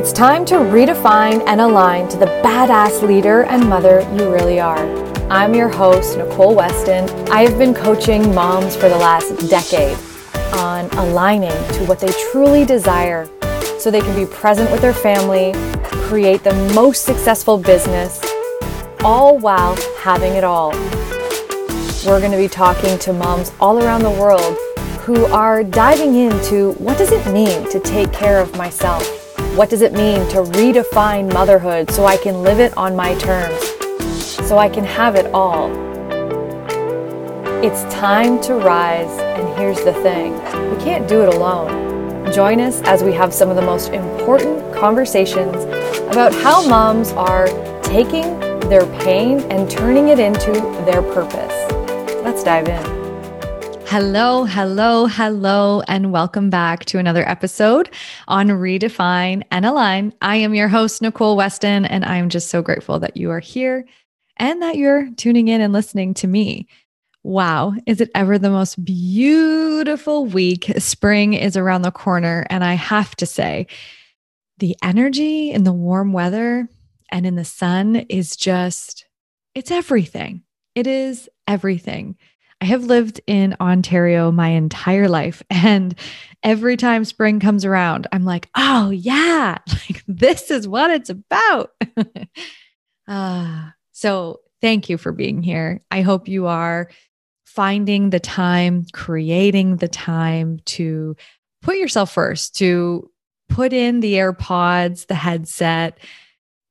It's time to redefine and align to the badass leader and mother you really are. I'm your host, Nicole Weston. I have been coaching moms for the last decade on aligning to what they truly desire so they can be present with their family, create the most successful business, all while having it all. We're going to be talking to moms all around the world who are diving into what does it mean to take care of myself? What does it mean to redefine motherhood so I can live it on my terms? So I can have it all. It's time to rise, and here's the thing we can't do it alone. Join us as we have some of the most important conversations about how moms are taking their pain and turning it into their purpose. Let's dive in. Hello, hello, hello, and welcome back to another episode on Redefine and Align. I am your host, Nicole Weston, and I'm just so grateful that you are here and that you're tuning in and listening to me. Wow, is it ever the most beautiful week? Spring is around the corner, and I have to say, the energy in the warm weather and in the sun is just, it's everything. It is everything. I have lived in Ontario my entire life. And every time spring comes around, I'm like, oh, yeah, like this is what it's about. uh, so thank you for being here. I hope you are finding the time, creating the time to put yourself first, to put in the AirPods, the headset.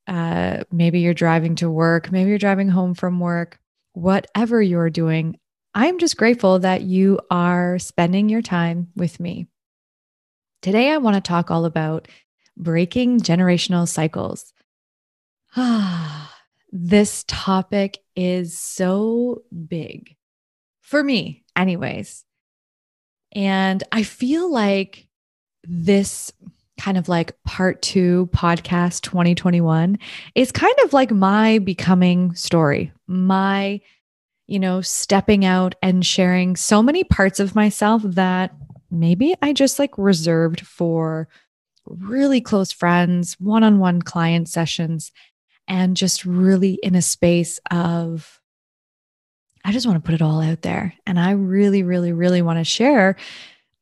Uh, maybe you're driving to work, maybe you're driving home from work, whatever you're doing. I'm just grateful that you are spending your time with me. Today, I want to talk all about breaking generational cycles. this topic is so big for me, anyways. And I feel like this kind of like part two podcast 2021 is kind of like my becoming story, my you know, stepping out and sharing so many parts of myself that maybe I just like reserved for really close friends, one on one client sessions, and just really in a space of, I just want to put it all out there. And I really, really, really want to share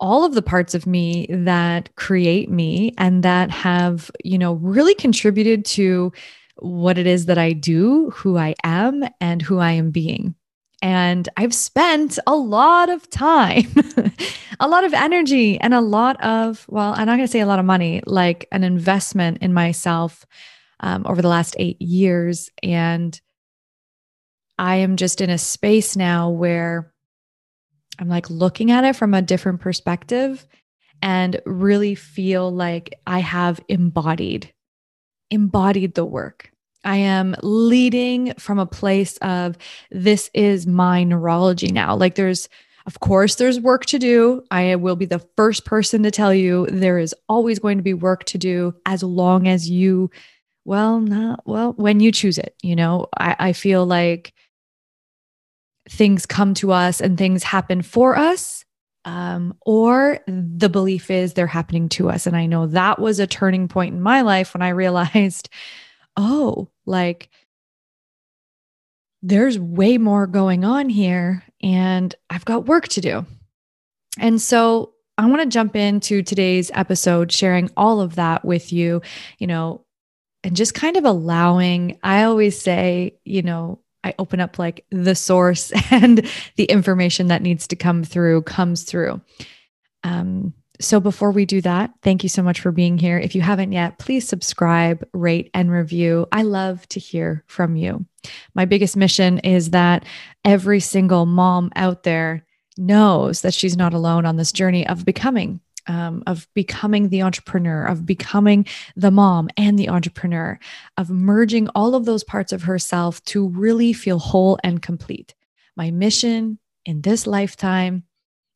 all of the parts of me that create me and that have, you know, really contributed to what it is that I do, who I am, and who I am being. And I've spent a lot of time, a lot of energy, and a lot of, well, I'm not going to say a lot of money, like an investment in myself um, over the last eight years. And I am just in a space now where I'm like looking at it from a different perspective and really feel like I have embodied, embodied the work. I am leading from a place of this is my neurology now. Like there's, of course, there's work to do. I will be the first person to tell you there is always going to be work to do as long as you, well, not well, when you choose it. You know, I, I feel like things come to us and things happen for us. Um, or the belief is they're happening to us. And I know that was a turning point in my life when I realized oh, like there's way more going on here and I've got work to do. And so I want to jump into today's episode, sharing all of that with you, you know, and just kind of allowing, I always say, you know, I open up like the source and the information that needs to come through comes through. Um, so before we do that, thank you so much for being here. If you haven't yet, please subscribe, rate, and review. I love to hear from you. My biggest mission is that every single mom out there knows that she's not alone on this journey of becoming um, of becoming the entrepreneur, of becoming the mom and the entrepreneur, of merging all of those parts of herself to really feel whole and complete. My mission in this lifetime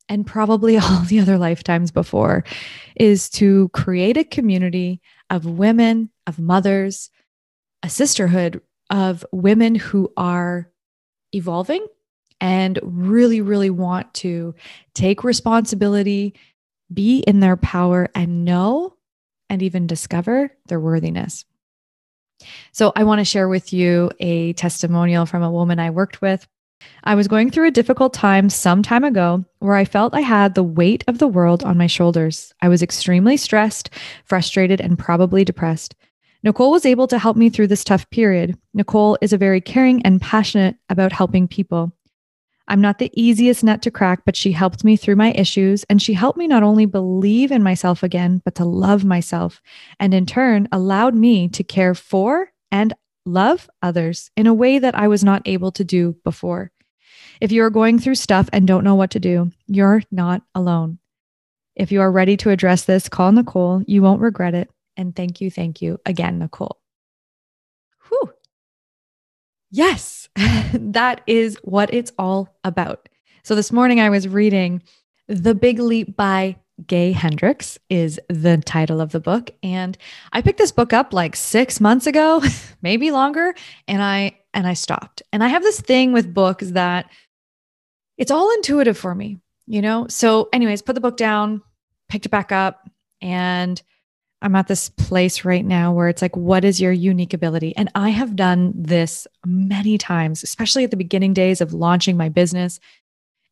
and probably all the other lifetimes before is to create a community of women, of mothers, a sisterhood of women who are evolving and really, really want to take responsibility, be in their power, and know and even discover their worthiness. So, I want to share with you a testimonial from a woman I worked with. I was going through a difficult time some time ago where I felt I had the weight of the world on my shoulders. I was extremely stressed, frustrated, and probably depressed. Nicole was able to help me through this tough period. Nicole is a very caring and passionate about helping people. I'm not the easiest nut to crack, but she helped me through my issues and she helped me not only believe in myself again, but to love myself. And in turn, allowed me to care for and love others in a way that I was not able to do before. If you are going through stuff and don't know what to do, you're not alone. If you are ready to address this, call Nicole. You won't regret it. And thank you, thank you again, Nicole. Whew. Yes, that is what it's all about. So this morning I was reading The Big Leap by Gay Hendricks is the title of the book and I picked this book up like 6 months ago, maybe longer, and I and I stopped. And I have this thing with books that it's all intuitive for me, you know? So anyways, put the book down, picked it back up and I'm at this place right now where it's like, what is your unique ability? And I have done this many times, especially at the beginning days of launching my business.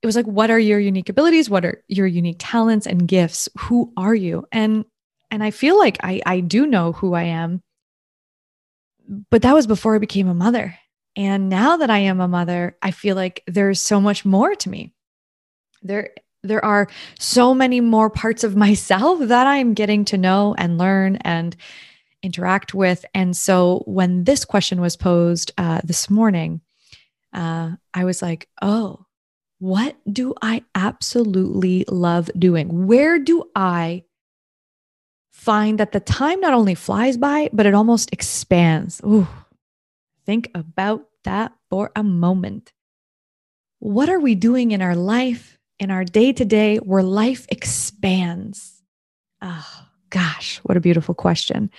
It was like, what are your unique abilities? What are your unique talents and gifts? Who are you? And and I feel like I I do know who I am. But that was before I became a mother. And now that I am a mother, I feel like there's so much more to me. There there are so many more parts of myself that I'm getting to know and learn and interact with. And so when this question was posed uh, this morning, uh, I was like, oh, what do I absolutely love doing? Where do I find that the time not only flies by, but it almost expands? Ooh, think about that for a moment. What are we doing in our life in our day to day where life expands? Oh, gosh, what a beautiful question.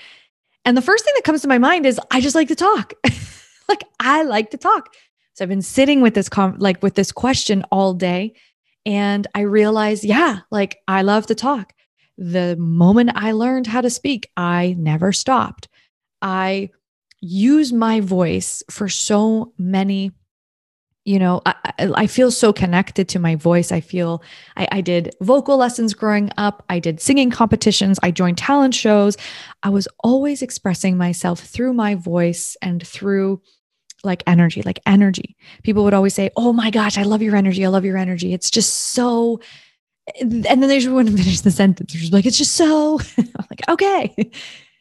And the first thing that comes to my mind is I just like to talk. like I like to talk. So I've been sitting with this com- like with this question all day and I realized, yeah, like I love to talk. The moment I learned how to speak, I never stopped. I use my voice for so many you know I, I, feel so connected to my voice i feel I, I did vocal lessons growing up i did singing competitions i joined talent shows i was always expressing myself through my voice and through like energy like energy. People would always say oh my gosh i love your energy i love your energy. It's just so and then they just wouldn't finish the sentence. They're just like it's just so. I'm like okay.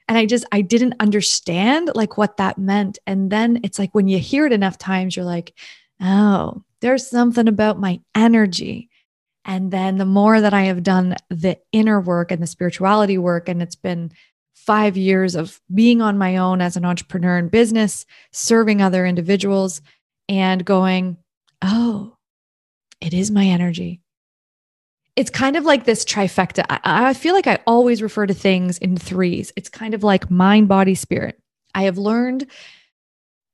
And i just i didn't understand like what that meant. And then it's like when you hear it enough times you're like oh, there's something about my energy. And then the more that I have done the inner work and the spirituality work, and it's been five years of being on my own as an entrepreneur in business, serving other individuals, and going, oh, it is my energy. It's kind of like this trifecta. I, I feel like I always refer to things in threes. It's kind of like mind, body, spirit. I have learned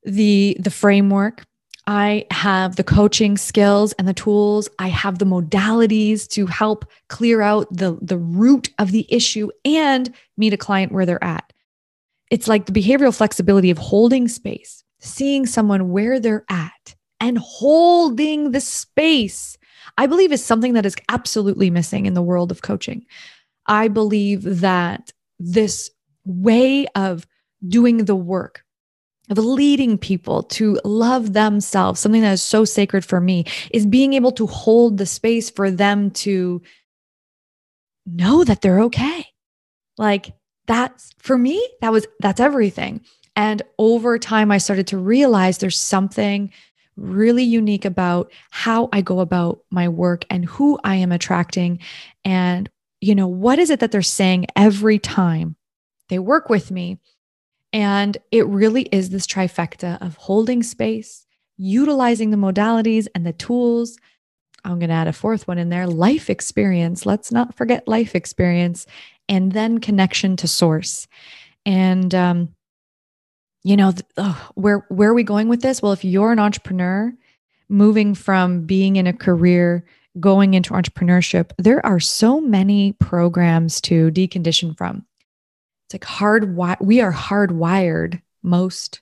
the the framework I have the coaching skills and the tools. I have the modalities to help clear out the, the root of the issue and meet a client where they're at. It's like the behavioral flexibility of holding space, seeing someone where they're at and holding the space. I believe is something that is absolutely missing in the world of coaching. I believe that this way of doing the work of leading people to love themselves, something that is so sacred for me, is being able to hold the space for them to know that they're okay. Like that's for me, that was that's everything. And over time, I started to realize there's something really unique about how I go about my work and who I am attracting. And, you know, what is it that they're saying every time they work with me? And it really is this trifecta of holding space, utilizing the modalities and the tools. I'm going to add a fourth one in there life experience. Let's not forget life experience. And then connection to source. And, um, you know, oh, where, where are we going with this? Well, if you're an entrepreneur moving from being in a career going into entrepreneurship, there are so many programs to decondition from it's like hard, we are hardwired most.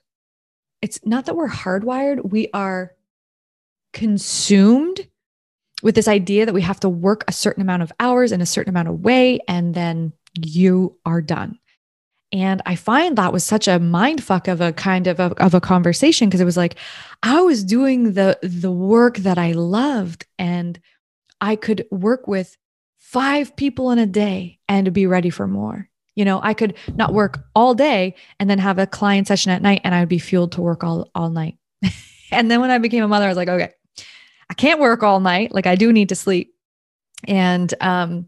It's not that we're hardwired, we are consumed with this idea that we have to work a certain amount of hours in a certain amount of way, and then you are done. And I find that was such a mind fuck of a kind of a, of a conversation because it was like I was doing the the work that I loved and I could work with five people in a day and be ready for more. You know, I could not work all day and then have a client session at night and I would be fueled to work all all night. and then when I became a mother I was like, okay, I can't work all night. Like I do need to sleep. And um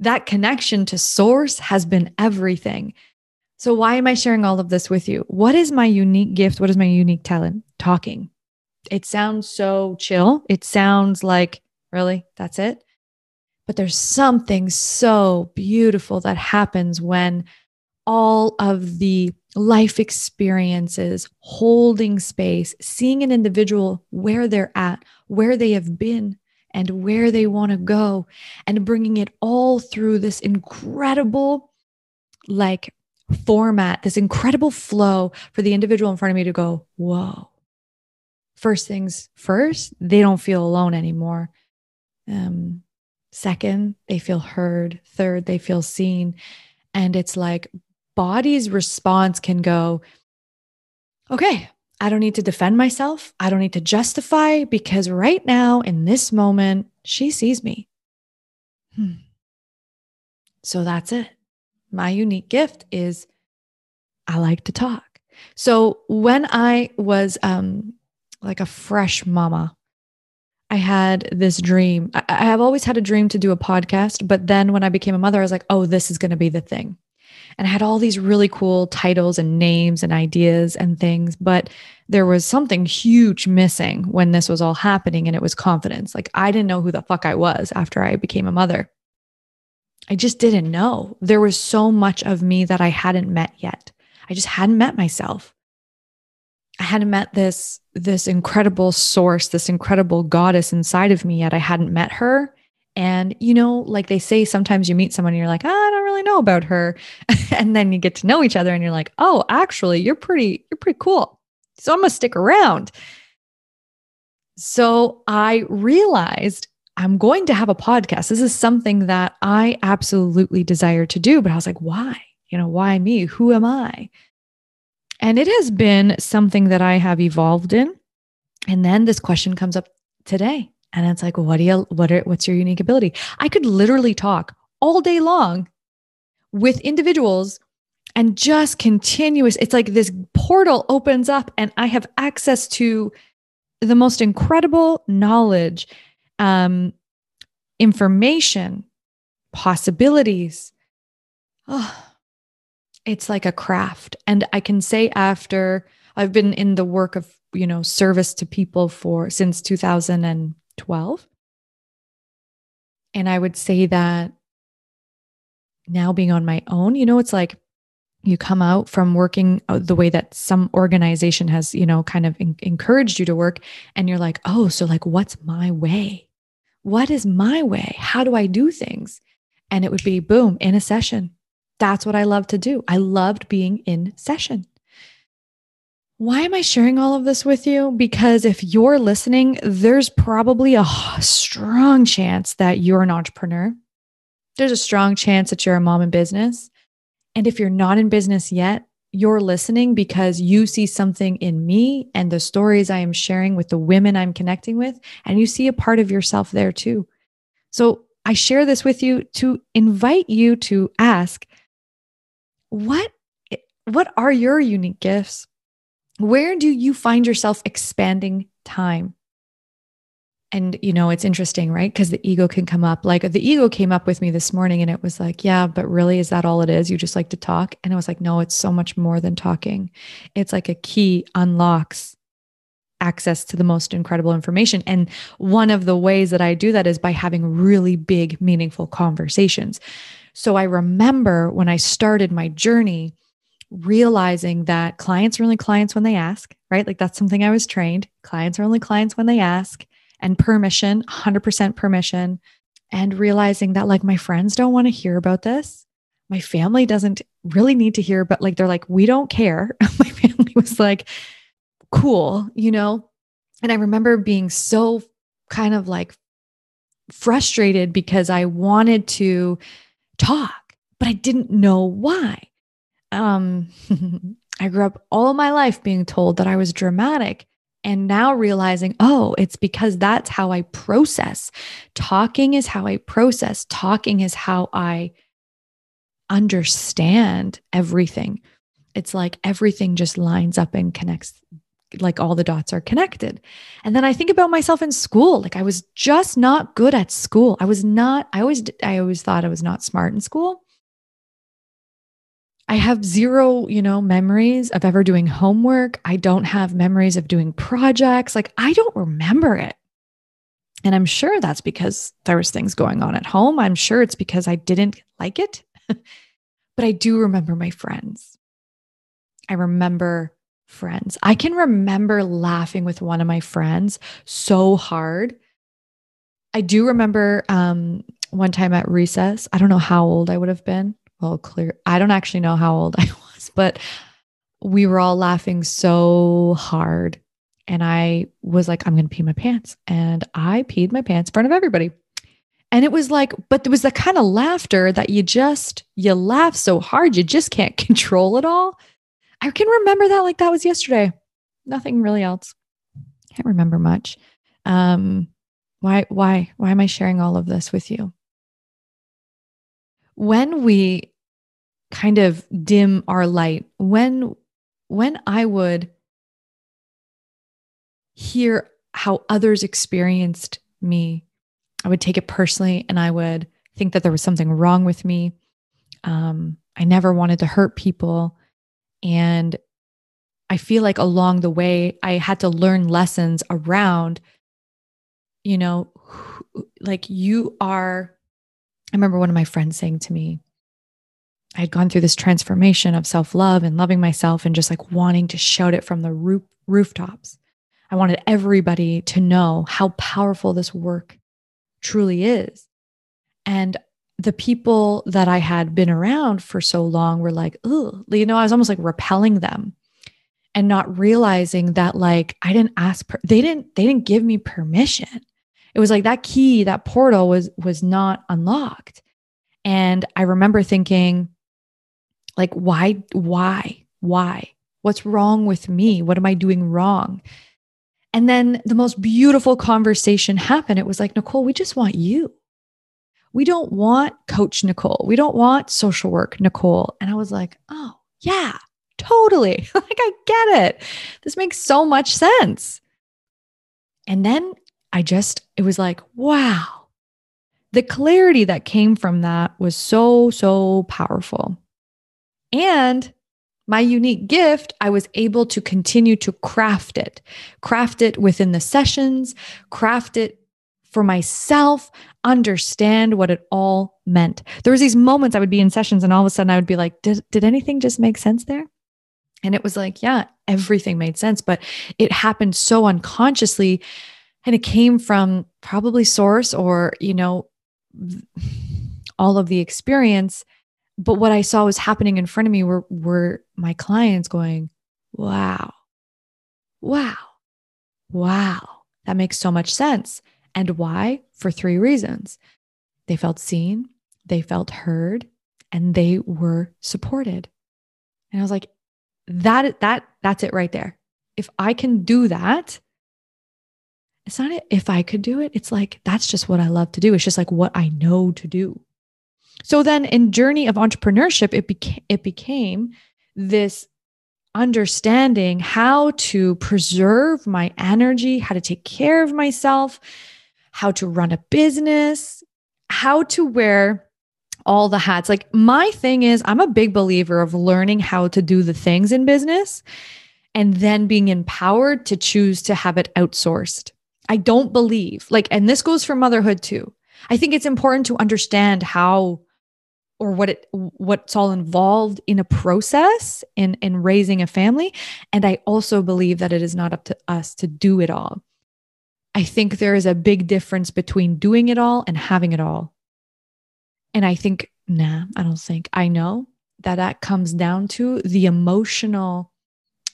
that connection to source has been everything. So, why am I sharing all of this with you? What is my unique gift? What is my unique talent? Talking. It sounds so chill. It sounds like, really, that's it. But there's something so beautiful that happens when all of the life experiences, holding space, seeing an individual where they're at, where they have been, and where they want to go, and bringing it all through this incredible, like, format, this incredible flow for the individual in front of me to go, whoa. First things first, they don't feel alone anymore. Um, second, they feel heard. Third, they feel seen. And it's like body's response can go, okay, I don't need to defend myself. I don't need to justify because right now, in this moment, she sees me. Hmm. So that's it my unique gift is I like to talk. So when I was um, like a fresh mama, I had this dream. I, I have always had a dream to do a podcast, but then when I became a mother, I was like, oh, this is going to be the thing. And I had all these really cool titles and names and ideas and things, but there was something huge missing when this was all happening, and it was confidence. Like I didn't know who the fuck I was after I became a mother. I just didn't know. There was so much of me that I hadn't met yet. I just hadn't met myself. I hadn't met this this incredible source, this incredible goddess inside of me yet. I hadn't met her. And you know, like they say sometimes you meet someone and you're like, oh, I don't really know about her. and then you get to know each other and you're like, "Oh, actually, you're pretty you're pretty cool." So I'm to stick around. So I realized I'm going to have a podcast. This is something that I absolutely desire to do. But I was like, why? You know, why me? Who am I? And it has been something that I have evolved in. And then this question comes up today. And it's like, what do you, what are, what's your unique ability? I could literally talk all day long with individuals and just continuous. It's like this portal opens up and I have access to the most incredible knowledge um, information, possibilities. Oh, it's like a craft. And I can say after I've been in the work of, you know, service to people for since 2012. And I would say that now being on my own, you know, it's like you come out from working uh, the way that some organization has, you know, kind of in- encouraged you to work. And you're like, oh, so like, what's my way? What is my way? How do I do things? And it would be boom, in a session. That's what I love to do. I loved being in session. Why am I sharing all of this with you? Because if you're listening, there's probably a strong chance that you're an entrepreneur. There's a strong chance that you're a mom in business. And if you're not in business yet, you're listening because you see something in me and the stories I am sharing with the women I'm connecting with, and you see a part of yourself there too. So I share this with you to invite you to ask what what are your unique gifts? Where do you find yourself expanding time? And, you know, it's interesting, right? Because the ego can come up. Like the ego came up with me this morning and it was like, yeah, but really, is that all it is? You just like to talk? And I was like, no, it's so much more than talking. It's like a key unlocks access to the most incredible information. And one of the ways that I do that is by having really big, meaningful conversations. So I remember when I started my journey, realizing that clients are only clients when they ask, right? Like that's something I was trained. Clients are only clients when they ask and permission, 100% permission, and realizing that like my friends don't want to hear about this. my family doesn't really need to hear, but like they're like, we don't care. my family was like, cool, you know? And I remember being so kind of like frustrated because I wanted to talk, but I didn't know why. Um, I grew up all my life being told that I was dramatic and now realizing, oh, it's because that's how I process. Talking is how I process. Talking is how I understand everything. It's like everything just lines up and connects, like all the dots are connected. And then I think about myself in school. Like I was just not good at school. I was not, I always, I always thought I was not smart in school. I have zero, you know, memories of ever doing homework. I don't have memories of doing projects. Like I don't remember it. And I'm sure that's because there was things going on at home. I'm sure it's because I didn't like it. but I do remember my friends. I remember friends. I can remember laughing with one of my friends so hard. I do remember um, one time at recess. I don't know how old I would have been well, clear. I don't actually know how old I was, but we were all laughing so hard. And I was like, I'm going to pee my pants. And I peed my pants in front of everybody. And it was like, but there was the kind of laughter that you just, you laugh so hard, you just can't control it all. I can remember that like that was yesterday. Nothing really else. Can't remember much. Um, why, why, why am I sharing all of this with you? when we kind of dim our light, when when I would hear how others experienced me, I would take it personally and I would think that there was something wrong with me. Um, I never wanted to hurt people. And I feel like along the way, I had to learn lessons around, you know, like you are I remember one of my friends saying to me, I had gone through this transformation of self love and loving myself and just like wanting to shout it from the roof, rooftops. I wanted everybody to know how powerful this work truly is. And the people that I had been around for so long were like, oh, you know, I was almost like repelling them and not realizing that like I didn't ask, per- they didn't, they didn't give me permission. It was like that key that portal was was not unlocked. And i remember thinking like why why why? What's wrong with me? What am i doing wrong? And then the most beautiful conversation happened. It was like nicole we just want you we don't want coach nicole. We don't want social work nicole. And i was like oh yeah totally. Like i get it. This makes so much sense. And then I just, it was like, wow. The clarity that came from that was so, so powerful. And my unique gift, I was able to continue to craft it, craft it within the sessions, craft it for myself, understand what it all meant. There was these moments I would be in sessions and all of a sudden I would be like, did, did anything just make sense there? And it was like, yeah, everything made sense, but it happened so unconsciously and it came from probably source or you know all of the experience but what i saw was happening in front of me were were my clients going wow wow wow that makes so much sense and why for three reasons they felt seen they felt heard and they were supported and i was like that that that's it right there if i can do that it's not if I could do it. It's like, that's just what I love to do. It's just like what I know to do. So then in journey of entrepreneurship, it became, it became this understanding how to preserve my energy, how to take care of myself, how to run a business, how to wear all the hats. Like my thing is, I'm a big believer of learning how to do the things in business and then being empowered to choose to have it outsourced. I don't believe like, and this goes for motherhood too. I think it's important to understand how or what it what's all involved in a process in in raising a family and i also believe that it is not up to us to do it all i think there is a big difference between doing it all and having it all and i think Nah, I don't think. I know that that comes down to the emotional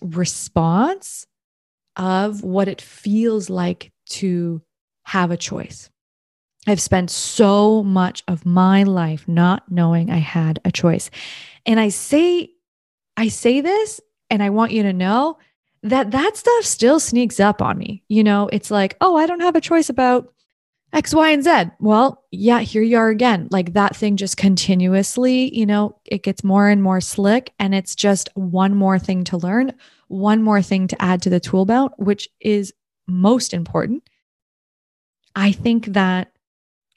response of what it feels like to have a choice. I've spent so much of my life not knowing I had a choice. And I say I say this and I want you to know that that stuff still sneaks up on me. You know, it's like, "Oh, I don't have a choice about X, Y, and Z. Well, yeah, here you are again. Like that thing just continuously, you know, it gets more and more slick. And it's just one more thing to learn, one more thing to add to the tool belt, which is most important. I think that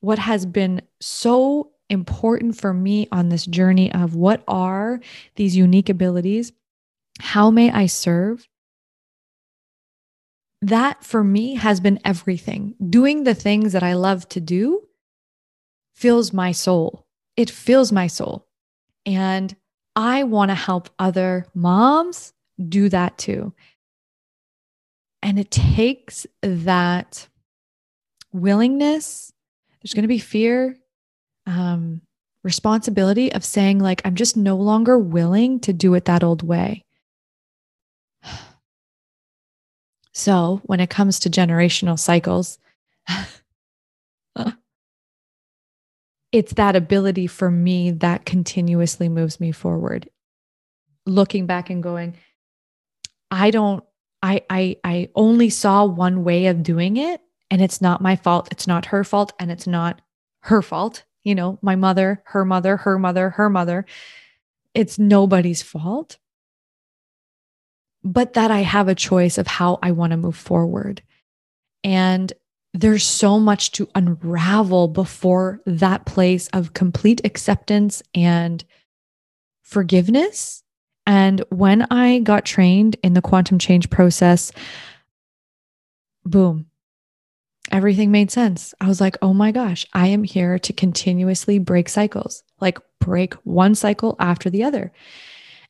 what has been so important for me on this journey of what are these unique abilities? How may I serve? That for me has been everything. Doing the things that I love to do fills my soul. It fills my soul. And I want to help other moms do that too. And it takes that willingness, there's going to be fear, um, responsibility of saying, like, I'm just no longer willing to do it that old way. So, when it comes to generational cycles, it's that ability for me that continuously moves me forward. Looking back and going, I don't, I, I, I only saw one way of doing it, and it's not my fault. It's not her fault, and it's not her fault. You know, my mother, her mother, her mother, her mother. It's nobody's fault but that I have a choice of how I want to move forward. And there's so much to unravel before that place of complete acceptance and forgiveness. And when I got trained in the quantum change process, boom, everything made sense. I was like, oh my gosh, I am here to continuously break cycles, like break one cycle after the other.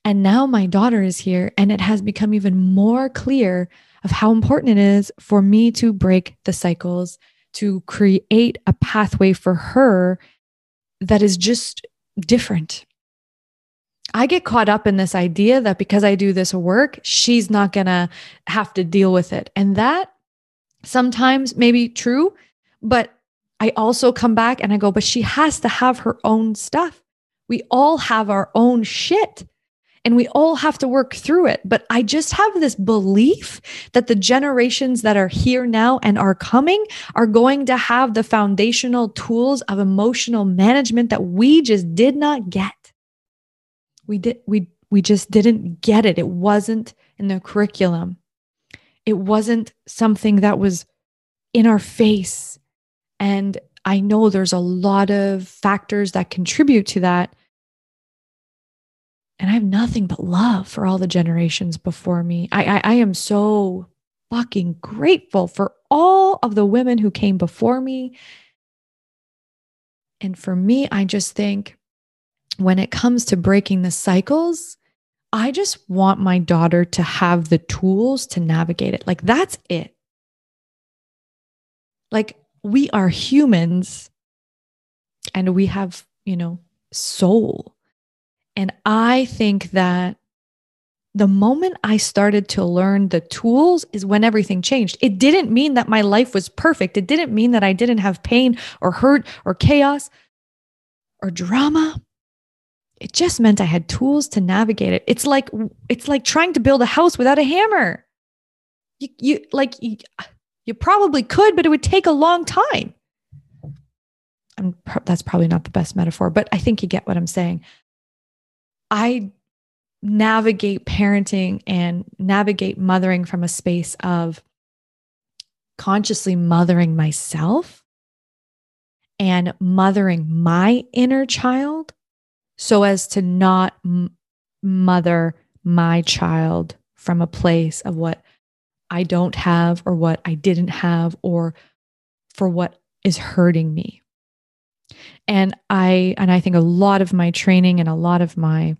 And now my daughter is here, and it has become even more clear of how important it is for me to break the cycles, to create a pathway for her that is just different. I get caught up in this idea that because I do this work, she's not going to have to deal with it. And that sometimes may be true, but I also come back and I go, but she has to have her own stuff. We all have our own shit and we all have to work through it. But I just have this belief that the generations that are here now and are coming are going to have the foundational tools of emotional management that we just did not get. We did we we just didn't get it. It wasn't in the curriculum. It wasn't something that was in our face. And I know there's a lot of factors that contribute to that. And I have nothing but love for all the generations before me. I, I, I am so fucking grateful for all of the women who came before me. And for me, I just think when it comes to breaking the cycles, I just want my daughter to have the tools to navigate it. Like, that's it. Like, we are humans and we have, you know, soul. And I think that the moment I started to learn the tools is when everything changed. It didn't mean that my life was perfect. It didn't mean that I didn't have pain or hurt or chaos or drama. It just meant I had tools to navigate it. It's like it's like trying to build a house without a hammer. You, you like you, you probably could, but it would take a long time. I'm, that's probably not the best metaphor, but I think you get what I'm saying. I navigate parenting and navigate mothering from a space of consciously mothering myself and mothering my inner child so as to not m- mother my child from a place of what I don't have or what I didn't have or for what is hurting me and i and i think a lot of my training and a lot of my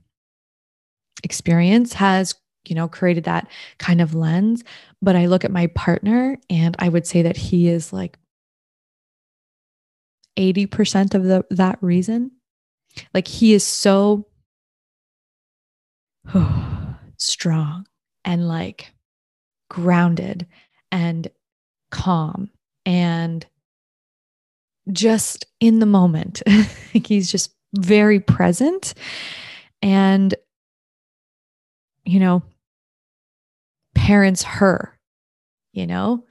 experience has you know created that kind of lens. But i look at my partner and i would say that he is like 80% of the that reason. Like he is so strong and like grounded and calm and just in the moment. he's just very present and you know parents her you know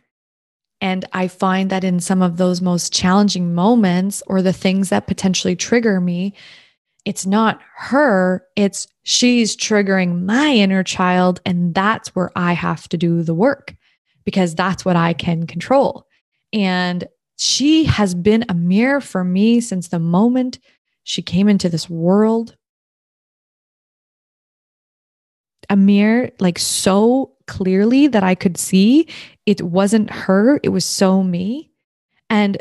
and I find that in some of those most challenging moments or the things that potentially trigger me, it's not her, it's she's triggering my inner child. And that's where I have to do the work because that's what I can control. And she has been a mirror for me since the moment she came into this world. A mirror, like so clearly that I could see it wasn't her, it was so me. And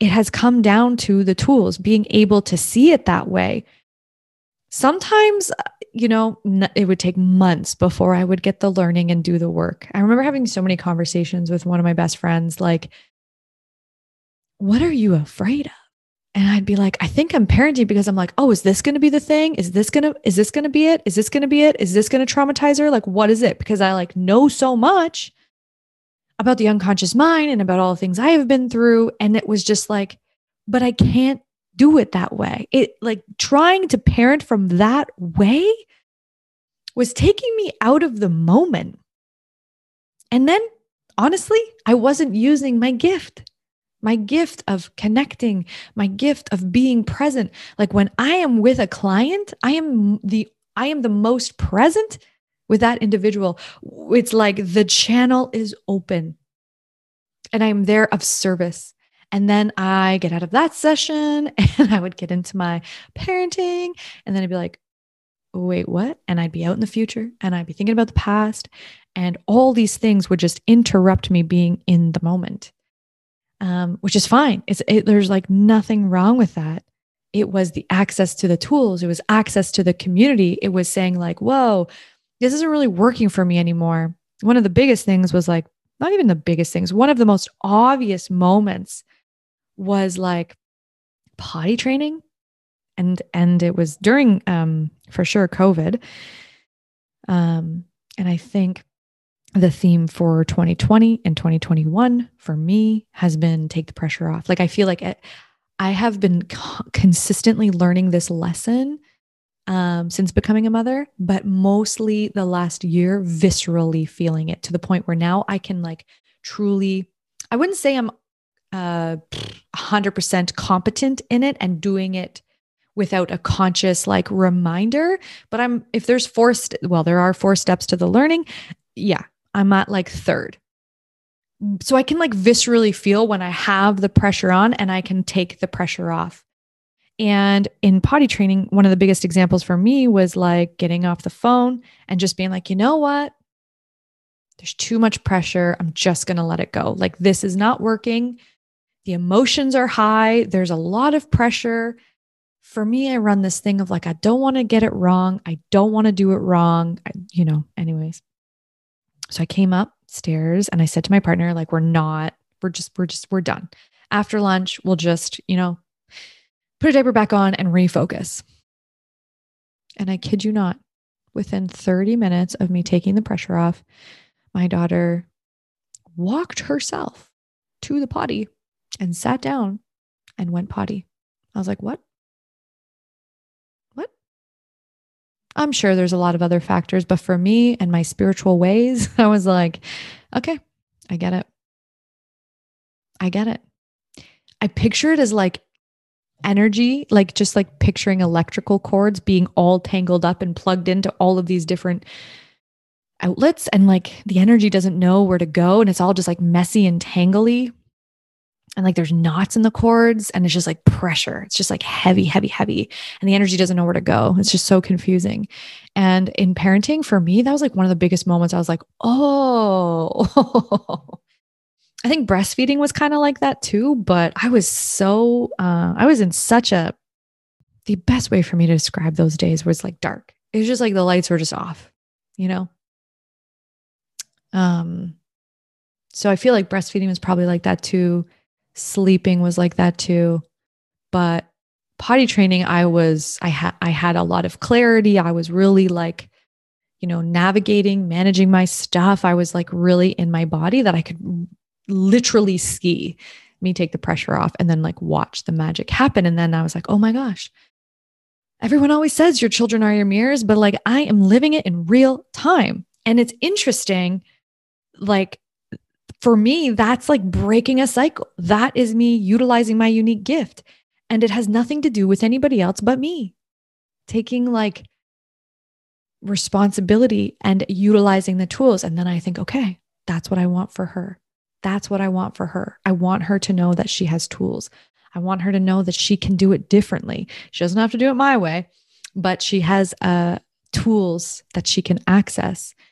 it has come down to the tools, being able to see it that way. Sometimes, uh, you know, it would take months before I would get the learning and do the work. I remember having so many conversations with one of my best friends like, What are you afraid of? and I'd be like, I think I'm parenting because I'm like, oh, is this going to be the thing? Is this going to, is this going to be it? Is this going to be it? Is this going to traumatize her? Like, what is it? Because I like know so much about the unconscious mind and about all the things I have been through. And it was just like, but I can't do it that way. It like trying to parent from that way was taking me out of the moment. And then honestly, I wasn't using my gift my gift of connecting, my gift of being present. Like when I am with a client, I am the I am the most present with that individual. It's like the channel is open and I'm there of service. And then I get out of that session and I would get into my parenting. And then I'd be like, wait, what? And I'd be out in the future and I'd be thinking about the past. And all these things would just interrupt me being in the moment um, which is fine. It's it, there's like nothing wrong with that. It was the access to the tools. It was access to the community. It was saying like, "Whoa, this isn't really working for me anymore." One of the biggest things was like, not even the biggest things. One of the most obvious moments was like potty training, and and it was during um for sure COVID. Um, and I think the theme for 2020 and 2021 for me has been take the pressure off. Like I feel like it, I have been co- consistently learning this lesson um, since becoming a mother, but mostly the last year, viscerally feeling it to the point where now I can like truly, I wouldn't say I'm uh, 100% competent in it and doing it without a conscious like reminder but i'm if there's st- well there are four steps to the learning yeah I'm at like third. So I can like viscerally feel when I have the pressure on and I can take the pressure off. And in potty training, one of the biggest examples for me was like getting off the phone and just being like, you know what? There's too much pressure. I'm just going to let it go. Like, this is not working. The emotions are high. There's a lot of pressure. For me, I run this thing of like, I don't want to get it wrong. I don't want to do it wrong. I, you know, anyways. So I came upstairs and I said to my partner, like, we're not, we're just, we're just, we're done. After lunch, we'll just, you know, put a diaper back on and refocus. And I kid you not, within 30 minutes of me taking the pressure off, my daughter walked herself to the potty and sat down and went potty. I was like, what? I'm sure there's a lot of other factors, but for me and my spiritual ways, I was like, okay, I get it. I get it. I picture it as like energy, like just like picturing electrical cords being all tangled up and plugged into all of these different outlets. And like the energy doesn't know where to go. And it's all just like messy and tangly and like there's knots in the cords and it's just like pressure. It's just like heavy, heavy, heavy. And the energy doesn't know where to go. It's just so confusing. And in parenting, for me, that was like one of the biggest moments. I was like, oh, I think breastfeeding was kind of like that too. But I was so, uh, I was in such a, the best way for me to describe those days was like dark. It was just like the lights were just off, you know? Um, so I feel like breastfeeding was probably like that too Sleeping was like that too. But potty training, I was, I had, I had a lot of clarity. I was really like, you know, navigating, managing my stuff. I was like really in my body that I could literally ski me take the pressure off and then like watch the magic happen. And then I was like, oh my gosh, everyone always says your children are your mirrors, but like I am living it in real time. And it's interesting, like for me, that's like breaking a cycle. That is me utilizing my unique gift. And it has nothing to do with anybody else but me. Taking like responsibility and utilizing the tools. And then I think, okay, that's what I want for her. That's what I want for her. I want her to know that she has tools. I want her to know that she can do it differently. She doesn't have to do it my way, but she has uh, tools that she can access.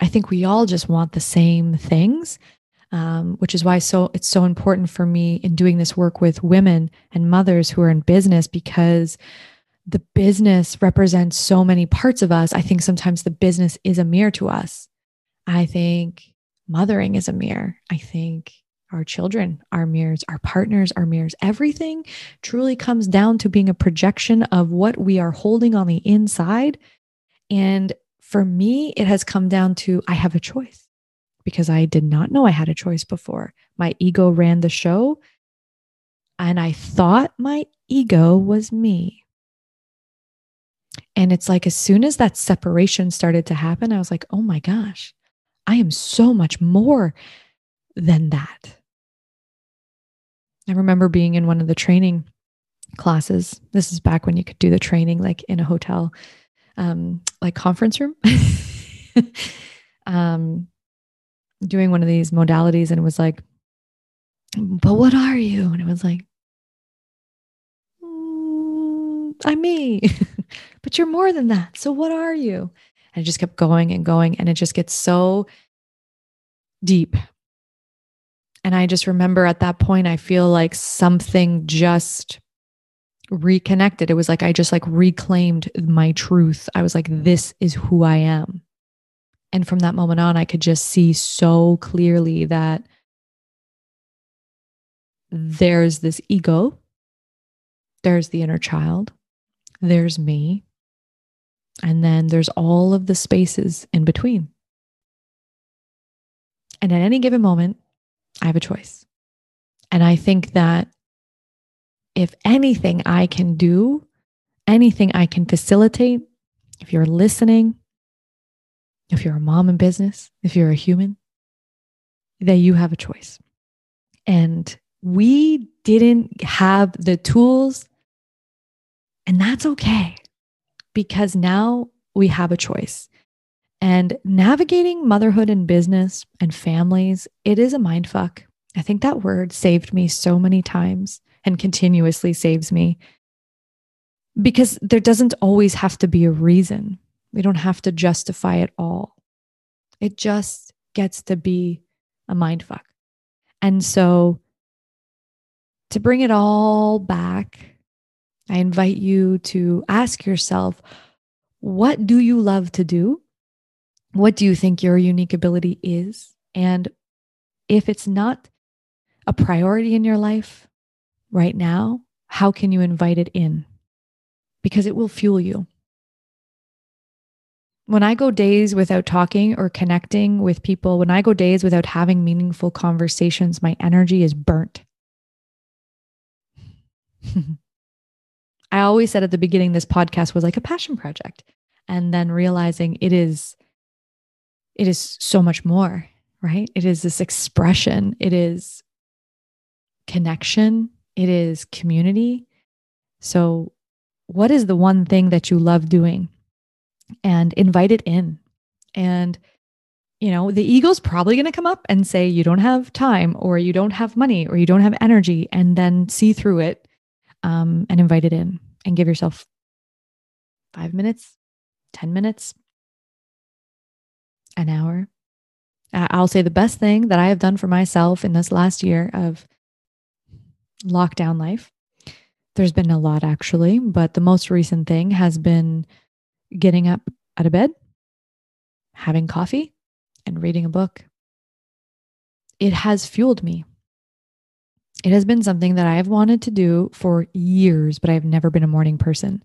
I think we all just want the same things, um, which is why so it's so important for me in doing this work with women and mothers who are in business because the business represents so many parts of us. I think sometimes the business is a mirror to us. I think mothering is a mirror. I think our children are mirrors, our partners are mirrors. Everything truly comes down to being a projection of what we are holding on the inside. And for me, it has come down to I have a choice because I did not know I had a choice before. My ego ran the show, and I thought my ego was me. And it's like, as soon as that separation started to happen, I was like, oh my gosh, I am so much more than that. I remember being in one of the training classes. This is back when you could do the training like in a hotel, um, like conference room. um, doing one of these modalities, and it was like, but what are you? And it was like, mm, I'm me. but you're more than that. So what are you? And it just kept going and going. And it just gets so deep. And I just remember at that point, I feel like something just reconnected. It was like I just like reclaimed my truth. I was like, this is who I am. And from that moment on, I could just see so clearly that there's this ego, there's the inner child, there's me, and then there's all of the spaces in between. And at any given moment, I have a choice. And I think that if anything I can do, anything I can facilitate, if you're listening, if you're a mom in business, if you're a human, that you have a choice. And we didn't have the tools, and that's okay because now we have a choice. And navigating motherhood and business and families, it is a mind fuck. I think that word saved me so many times and continuously saves me because there doesn't always have to be a reason. We don't have to justify it all. It just gets to be a mind fuck. And so to bring it all back I invite you to ask yourself what do you love to do? What do you think your unique ability is? And if it's not a priority in your life right now, how can you invite it in? Because it will fuel you. When I go days without talking or connecting with people, when I go days without having meaningful conversations, my energy is burnt. I always said at the beginning this podcast was like a passion project and then realizing it is it is so much more, right? It is this expression, it is connection, it is community. So what is the one thing that you love doing? And invite it in. And you know, the ego's probably going to come up and say you don't have time or you don't have money or you don't have energy and then see through it um, and invite it in and give yourself five minutes, 10 minutes, an hour. I'll say the best thing that I have done for myself in this last year of lockdown life. There's been a lot actually, but the most recent thing has been getting up out of bed, having coffee, and reading a book. It has fueled me It has been something that I have wanted to do for years, but I've never been a morning person.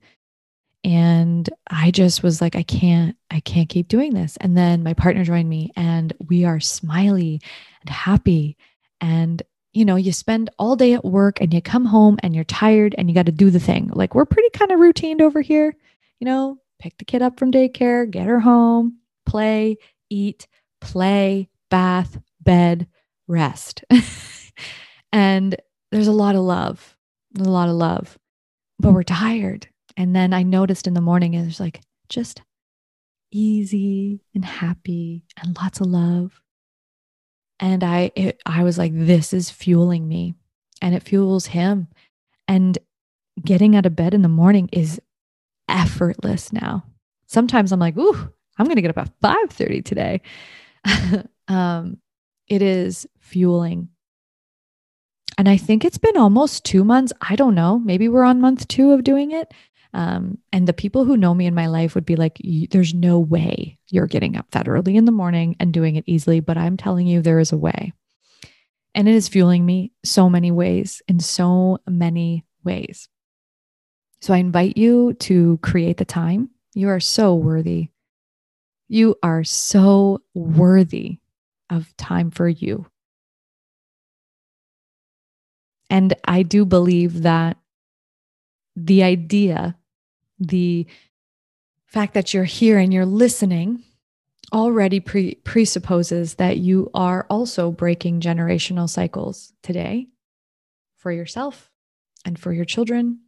And I just was like, I can't, I can't keep doing this. And then my partner joined me, and we are smiley and happy. And, you know, you spend all day at work and you come home and you're tired and you got to do the thing. Like, we're pretty kind of routined over here, you know, pick the kid up from daycare, get her home, play, eat, play, bath, bed, rest. and there's a lot of love, a lot of love, but we're tired. And then I noticed in the morning, it's like just easy and happy and lots of love. And I, it, I was like, this is fueling me and it fuels him. And getting out of bed in the morning is effortless now. Sometimes I'm like, ooh, I'm going to get up at 5:30 today. um, it is fueling. And I think it's been almost two months. I don't know. Maybe we're on month two of doing it. Um, and the people who know me in my life would be like, there's no way you're getting up that early in the morning and doing it easily. But I'm telling you, there is a way. And it is fueling me so many ways, in so many ways. So I invite you to create the time. You are so worthy. You are so worthy of time for you. And I do believe that the idea the fact that you're here and you're listening already pre- presupposes that you are also breaking generational cycles today for yourself and for your children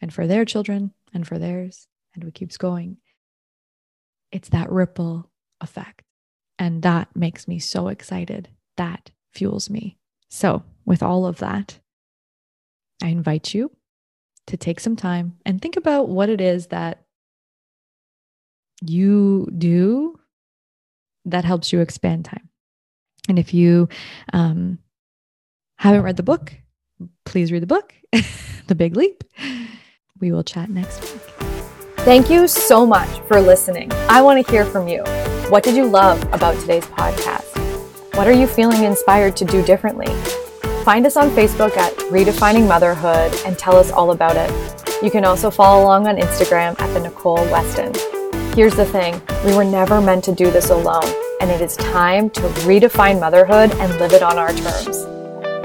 and for their children and for theirs. And it keeps going. It's that ripple effect. And that makes me so excited. That fuels me. So, with all of that, I invite you to take some time and think about what it is that you do that helps you expand time. And if you um, haven't read the book, please read the book, The Big Leap. We will chat next week. Thank you so much for listening. I want to hear from you. What did you love about today's podcast? What are you feeling inspired to do differently? Find us on Facebook at Redefining Motherhood and tell us all about it. You can also follow along on Instagram at the Nicole Weston. Here's the thing we were never meant to do this alone, and it is time to redefine motherhood and live it on our terms.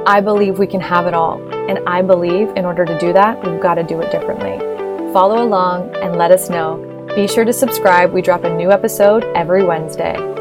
I believe we can have it all, and I believe in order to do that, we've got to do it differently. Follow along and let us know. Be sure to subscribe. We drop a new episode every Wednesday.